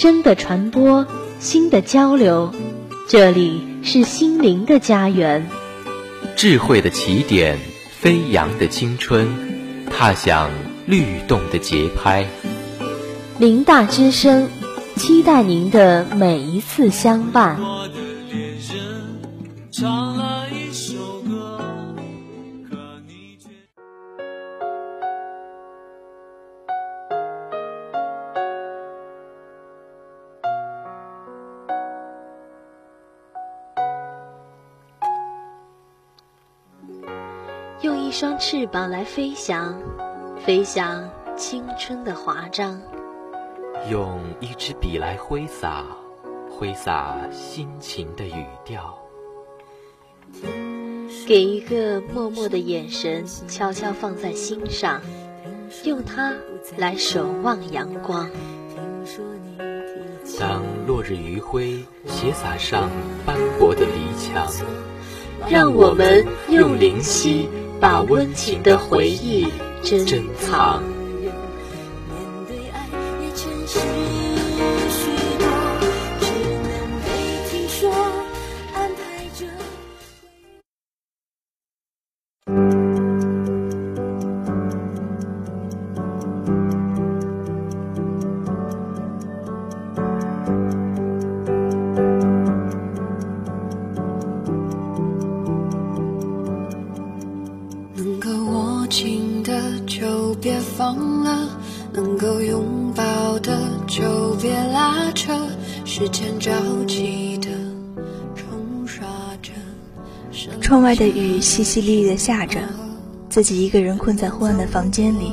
声的传播，心的交流，这里是心灵的家园。智慧的起点，飞扬的青春，踏响律动的节拍。林大之声，期待您的每一次相伴。用一双翅膀来飞翔，飞翔青春的华章；用一支笔来挥洒，挥洒心情的语调；给一个默默的眼神悄悄放在心上，用它来守望阳光。当落日余晖斜洒上斑驳的篱墙，让我们用灵犀。把温情的回忆珍藏。能够拥抱的就别拉扯，时间着急的冲刷着。窗外的雨淅淅沥沥的下着，自己一个人困在昏暗的房间里，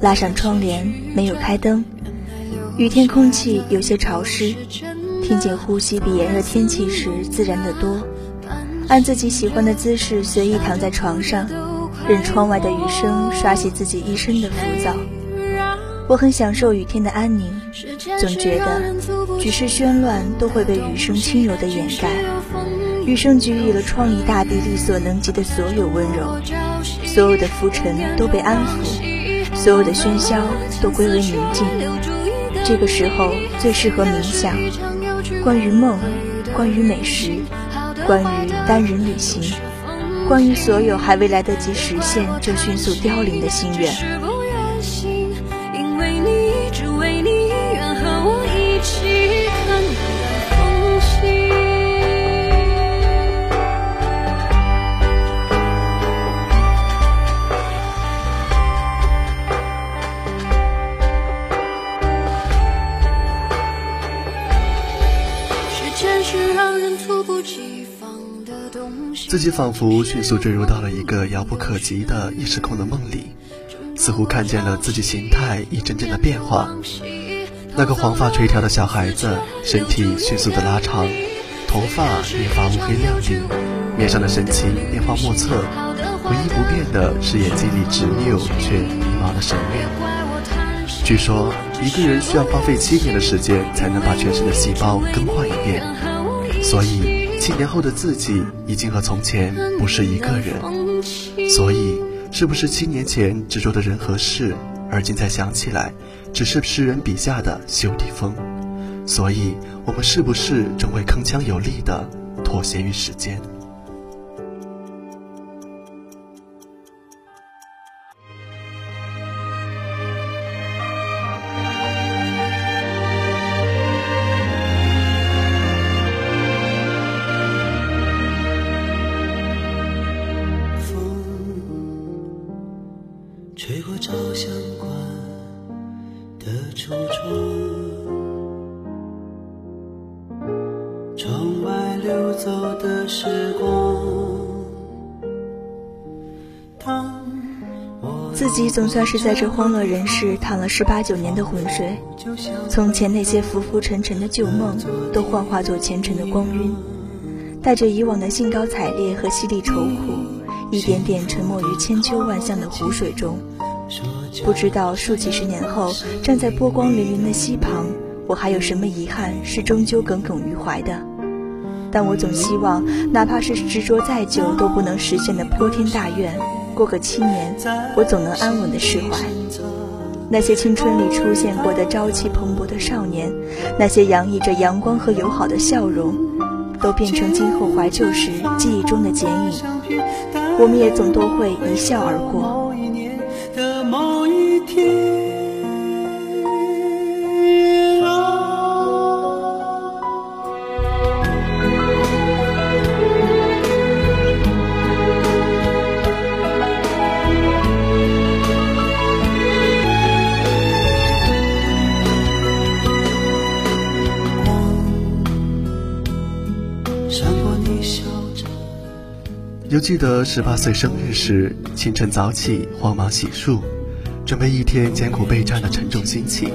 拉上窗帘，没有开灯。雨天空气有些潮湿，听见呼吸比炎热天气时自然的多。按自己喜欢的姿势随意躺在床上。任窗外的雨声刷洗自己一身的浮躁，我很享受雨天的安宁，总觉得举世喧乱都会被雨声轻柔的掩盖。雨声给予了创意大地力所能及的所有温柔，所有的浮尘都被安抚，所有的喧嚣都归为宁静。这个时候最适合冥想，关于梦，关于美食，关于单人旅行。关于所有还未来得及实现就迅速凋零的心愿。自己仿佛迅速坠入到了一个遥不可及的异时空的梦里，似乎看见了自己形态一阵阵的变化。那个黄发垂髫的小孩子，身体迅速的拉长，头发越发乌黑亮丽，面上的神情变化莫测。唯一不变的是眼睛里执拗却迷茫的神韵。据说一个人需要花费七年的时间才能把全身的细胞更换一遍，所以。七年后的自己已经和从前不是一个人，所以是不是七年前执着的人和事，而今再想起来，只是诗人笔下的休地风？所以我们是不是正会铿锵有力的妥协于时间？自己总算是在这荒乐人世躺了十八九年的浑水，从前那些浮浮沉沉的旧梦，都幻化作前尘的光晕，带着以往的兴高采烈和犀利愁苦，一点点沉没于千秋万象的湖水中。不知道数几十年后，站在波光粼粼的溪旁，我还有什么遗憾是终究耿耿于怀的？但我总希望，哪怕是执着再久都不能实现的泼天大愿，过个七年，我总能安稳的释怀。那些青春里出现过的朝气蓬勃的少年，那些洋溢着阳光和友好的笑容，都变成今后怀旧时记忆中的剪影。我们也总都会一笑而过。犹记得十八岁生日时，清晨早起，慌忙洗漱，准备一天艰苦备战的沉重心情。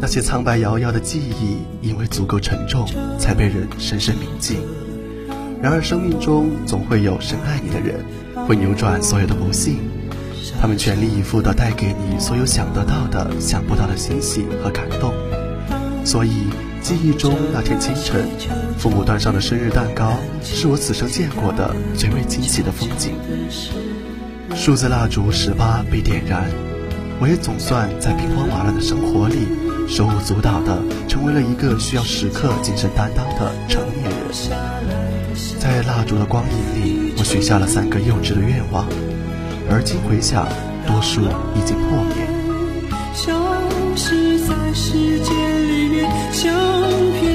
那些苍白遥遥的记忆，因为足够沉重，才被人深深铭记。然而，生命中总会有深爱你的人，会扭转所有的不幸。他们全力以赴地带给你所有想得到的、想不到的欣喜和感动。所以。记忆中那天清晨，父母端上的生日蛋糕，是我此生见过的最为惊喜的风景。数字蜡烛十八被点燃，我也总算在兵荒马乱的生活里，手舞足蹈的成为了一个需要时刻精神担当的成年人。在蜡烛的光影里，我许下了三个幼稚的愿望，而今回想，多数已经破灭。在时间里面相片。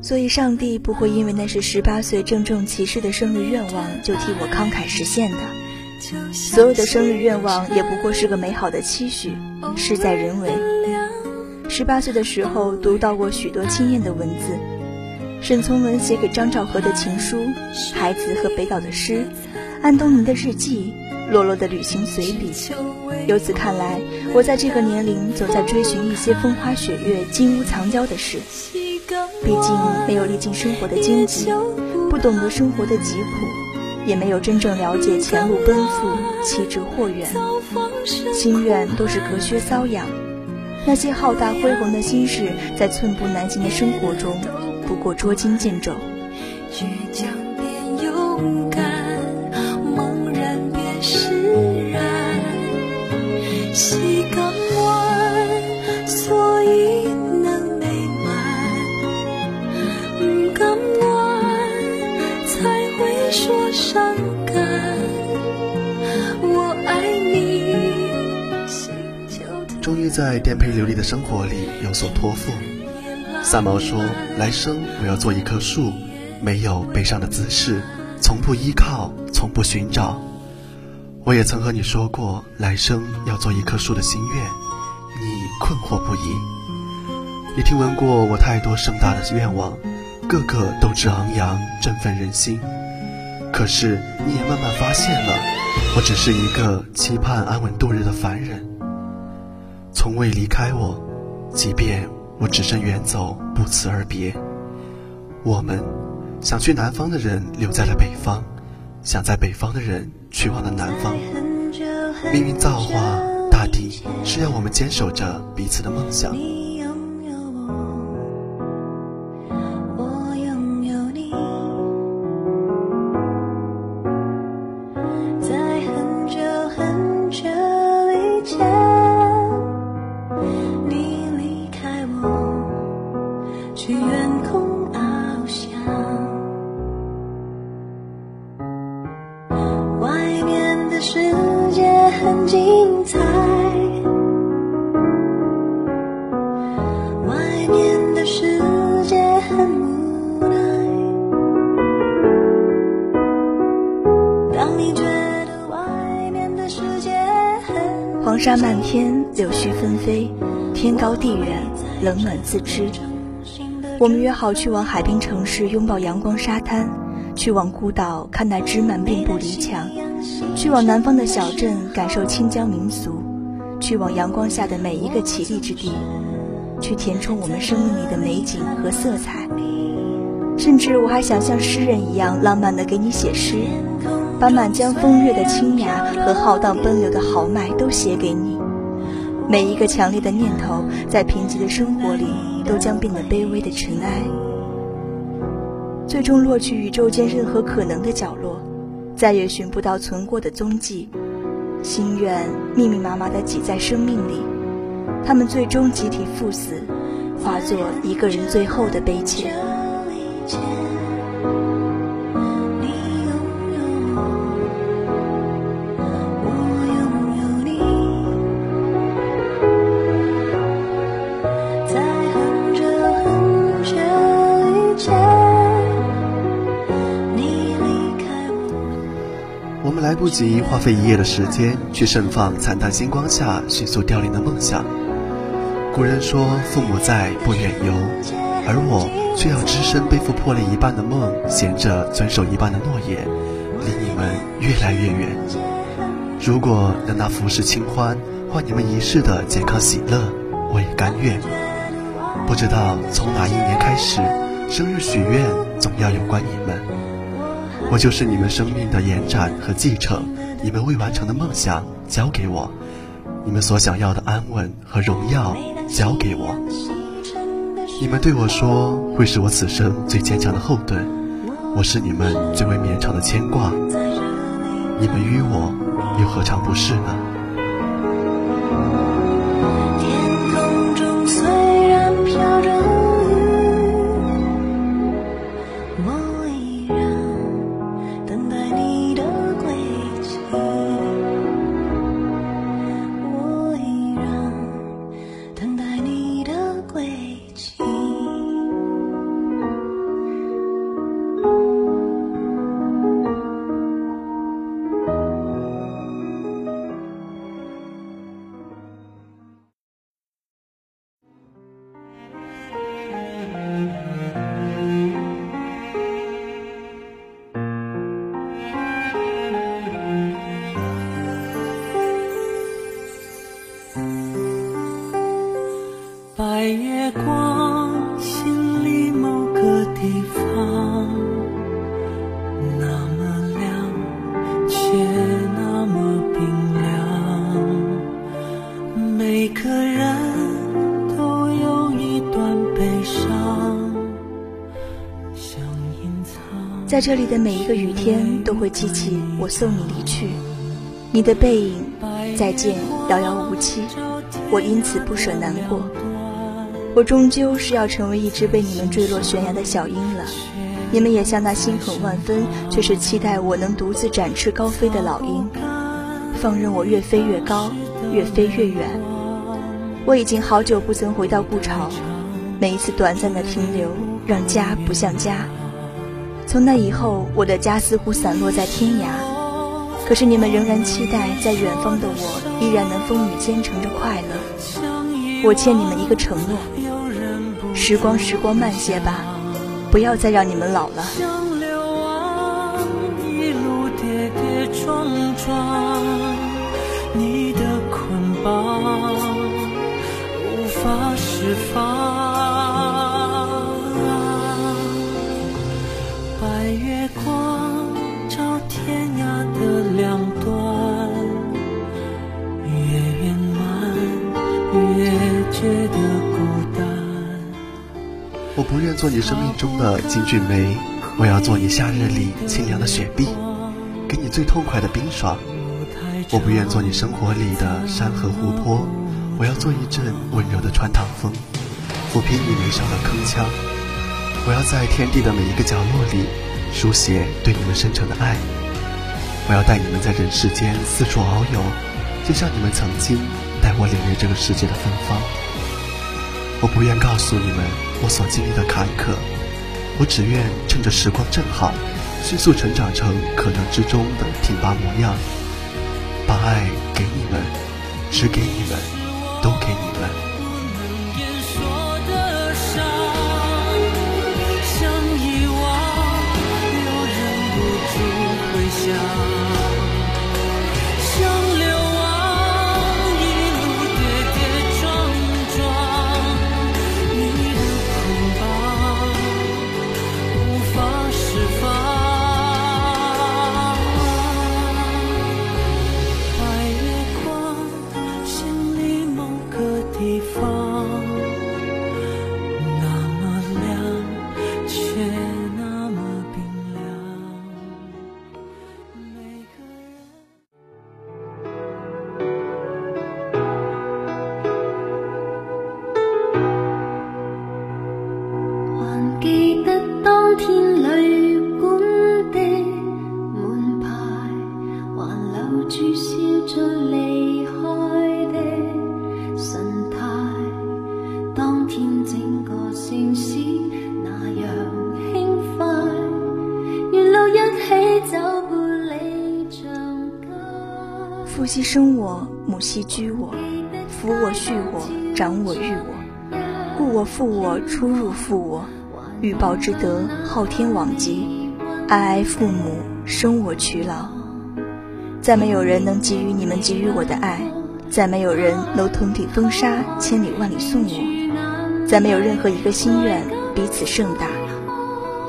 所以，上帝不会因为那是十八岁郑重其事的生日愿望，就替我慷慨实现的。所有的生日愿望也不过是个美好的期许，事在人为。十八岁的时候，读到过许多惊艳的文字：沈从文写给张兆和的情书，孩子和北岛的诗，安东尼的日记，落落的旅行随笔。由此看来，我在这个年龄总在追寻一些风花雪月、金屋藏娇的事。毕竟没有历尽生活的荆棘，不懂得生活的疾苦，也没有真正了解前路奔赴、岂止或远。心愿都是隔靴搔痒，那些浩大恢宏的心事，在寸步难行的生活中，不过捉襟见肘。倔强说伤感，我爱你终于在颠沛流离的生活里有所托付。三毛说：“来生我要做一棵树，没有悲伤的姿势，从不依靠，从不寻找。”我也曾和你说过，来生要做一棵树的心愿，你困惑不已。你听闻过我太多盛大的愿望，个个斗志昂扬，振奋人心。可是你也慢慢发现了，我只是一个期盼安稳度日的凡人。从未离开我，即便我只身远走，不辞而别。我们想去南方的人留在了北方，想在北方的人去往了南方。命运造化，大抵是要我们坚守着彼此的梦想。沙漫天，柳絮纷飞，天高地远，冷暖自知。我们约好去往海滨城市拥抱阳光沙滩，去往孤岛看那枝蔓并不离墙，去往南方的小镇感受清江民俗，去往阳光下的每一个绮丽之地，去填充我们生命里的美景和色彩。甚至我还想像诗人一样浪漫地给你写诗，把满江风月的清雅和浩荡奔流的豪迈都写给你。每一个强烈的念头，在贫瘠的生活里。都将变得卑微的尘埃，最终落去宇宙间任何可能的角落，再也寻不到存过的踪迹。心愿密密麻麻地挤在生命里，他们最终集体赴死，化作一个人最后的悲切。来不及花费一夜的时间去盛放惨淡星光下迅速凋零的梦想。古人说父母在，不远游，而我却要只身背负破裂一半的梦，衔着遵守一半的诺言，离你们越来越远。如果能拿浮世清欢换你们一世的健康喜乐，我也甘愿。不知道从哪一年开始，生日许愿总要有关你们。我就是你们生命的延展和继承，你们未完成的梦想交给我，你们所想要的安稳和荣耀交给我。你们对我说会是我此生最坚强的后盾，我是你们最为绵长的牵挂。你们与我又何尝不是呢？在这里的每一个雨天，都会记起我送你离去，你的背影，再见，遥遥无期。我因此不舍难过。我终究是要成为一只被你们坠落悬崖的小鹰了，你们也像那心狠万分，却是期待我能独自展翅高飞的老鹰，放任我越飞越高，越飞越远。我已经好久不曾回到故巢，每一次短暂的停留，让家不像家。从那以后，我的家似乎散落在天涯，可是你们仍然期待，在远方的我依然能风雨兼程着快乐。我欠你们一个承诺：时光，时光慢些吧，不要再让你们老了。你的捆绑无法释放。窗照天涯的两端，越圆满越觉得孤单我不愿做你生命中的金骏眉，我要做你夏日里清凉的雪碧，给你最痛快的冰爽。我不愿做你生活里的山河湖泊，我要做一阵温柔的穿堂风，抚平你眉梢的铿锵。我要在天地的每一个角落里，书写对你们深沉的爱。我要带你们在人世间四处遨游，就像你们曾经带我领略这个世界的芬芳。我不愿告诉你们我所经历的坎坷，我只愿趁着时光正好，迅速成长成可能之中的挺拔模样，把爱给你们，只给你们，都给你们。父抚我畜我，长我育我，故我父我，出入父我，欲报之德，昊天罔极，哀哀父母，生我劬劳。再没有人能给予你们给予我的爱，再没有人能腾顶风沙，千里万里送我，再没有任何一个心愿彼此盛大。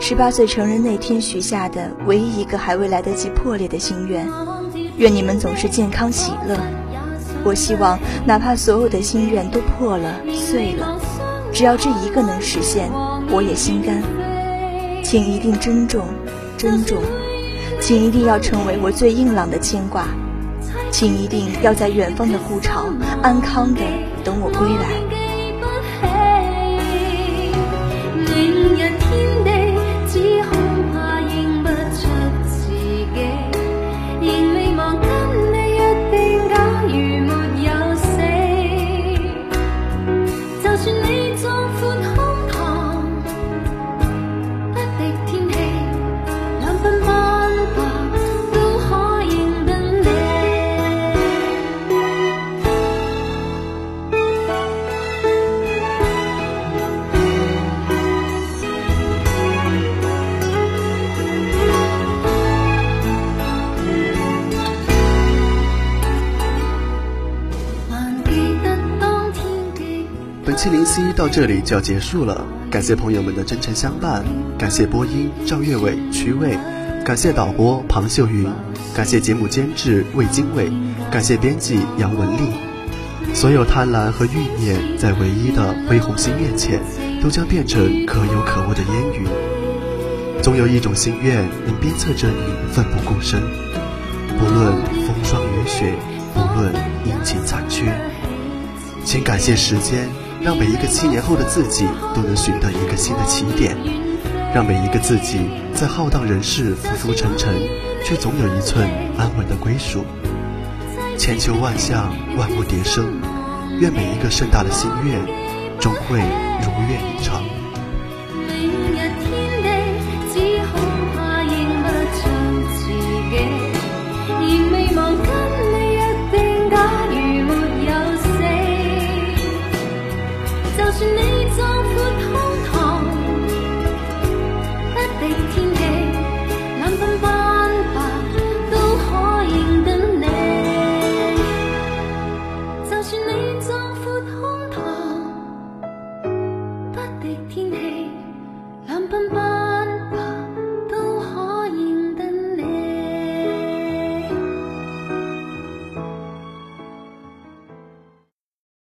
十八岁成人那天许下的唯一一个还未来得及破裂的心愿。愿你们总是健康喜乐。我希望，哪怕所有的心愿都破了、碎了，只要这一个能实现，我也心甘。请一定珍重、珍重，请一定要成为我最硬朗的牵挂，请一定要在远方的故巢安康的等我归来。七零 C 到这里就要结束了，感谢朋友们的真诚相伴，感谢播音赵月伟、曲伟，感谢导播庞秀云，感谢节目监制魏经纬，感谢编辑杨文丽。所有贪婪和欲念，在唯一的恢宏心愿前，都将变成可有可无的烟云。总有一种心愿能鞭策着你奋不顾身，不论风霜雨雪，不论阴晴残缺。请感谢时间。让每一个七年后的自己都能寻得一个新的起点，让每一个自己在浩荡人世浮浮沉沉，却总有一寸安稳的归属。千秋万象，万物迭生，愿每一个盛大的心愿，终会如愿以偿。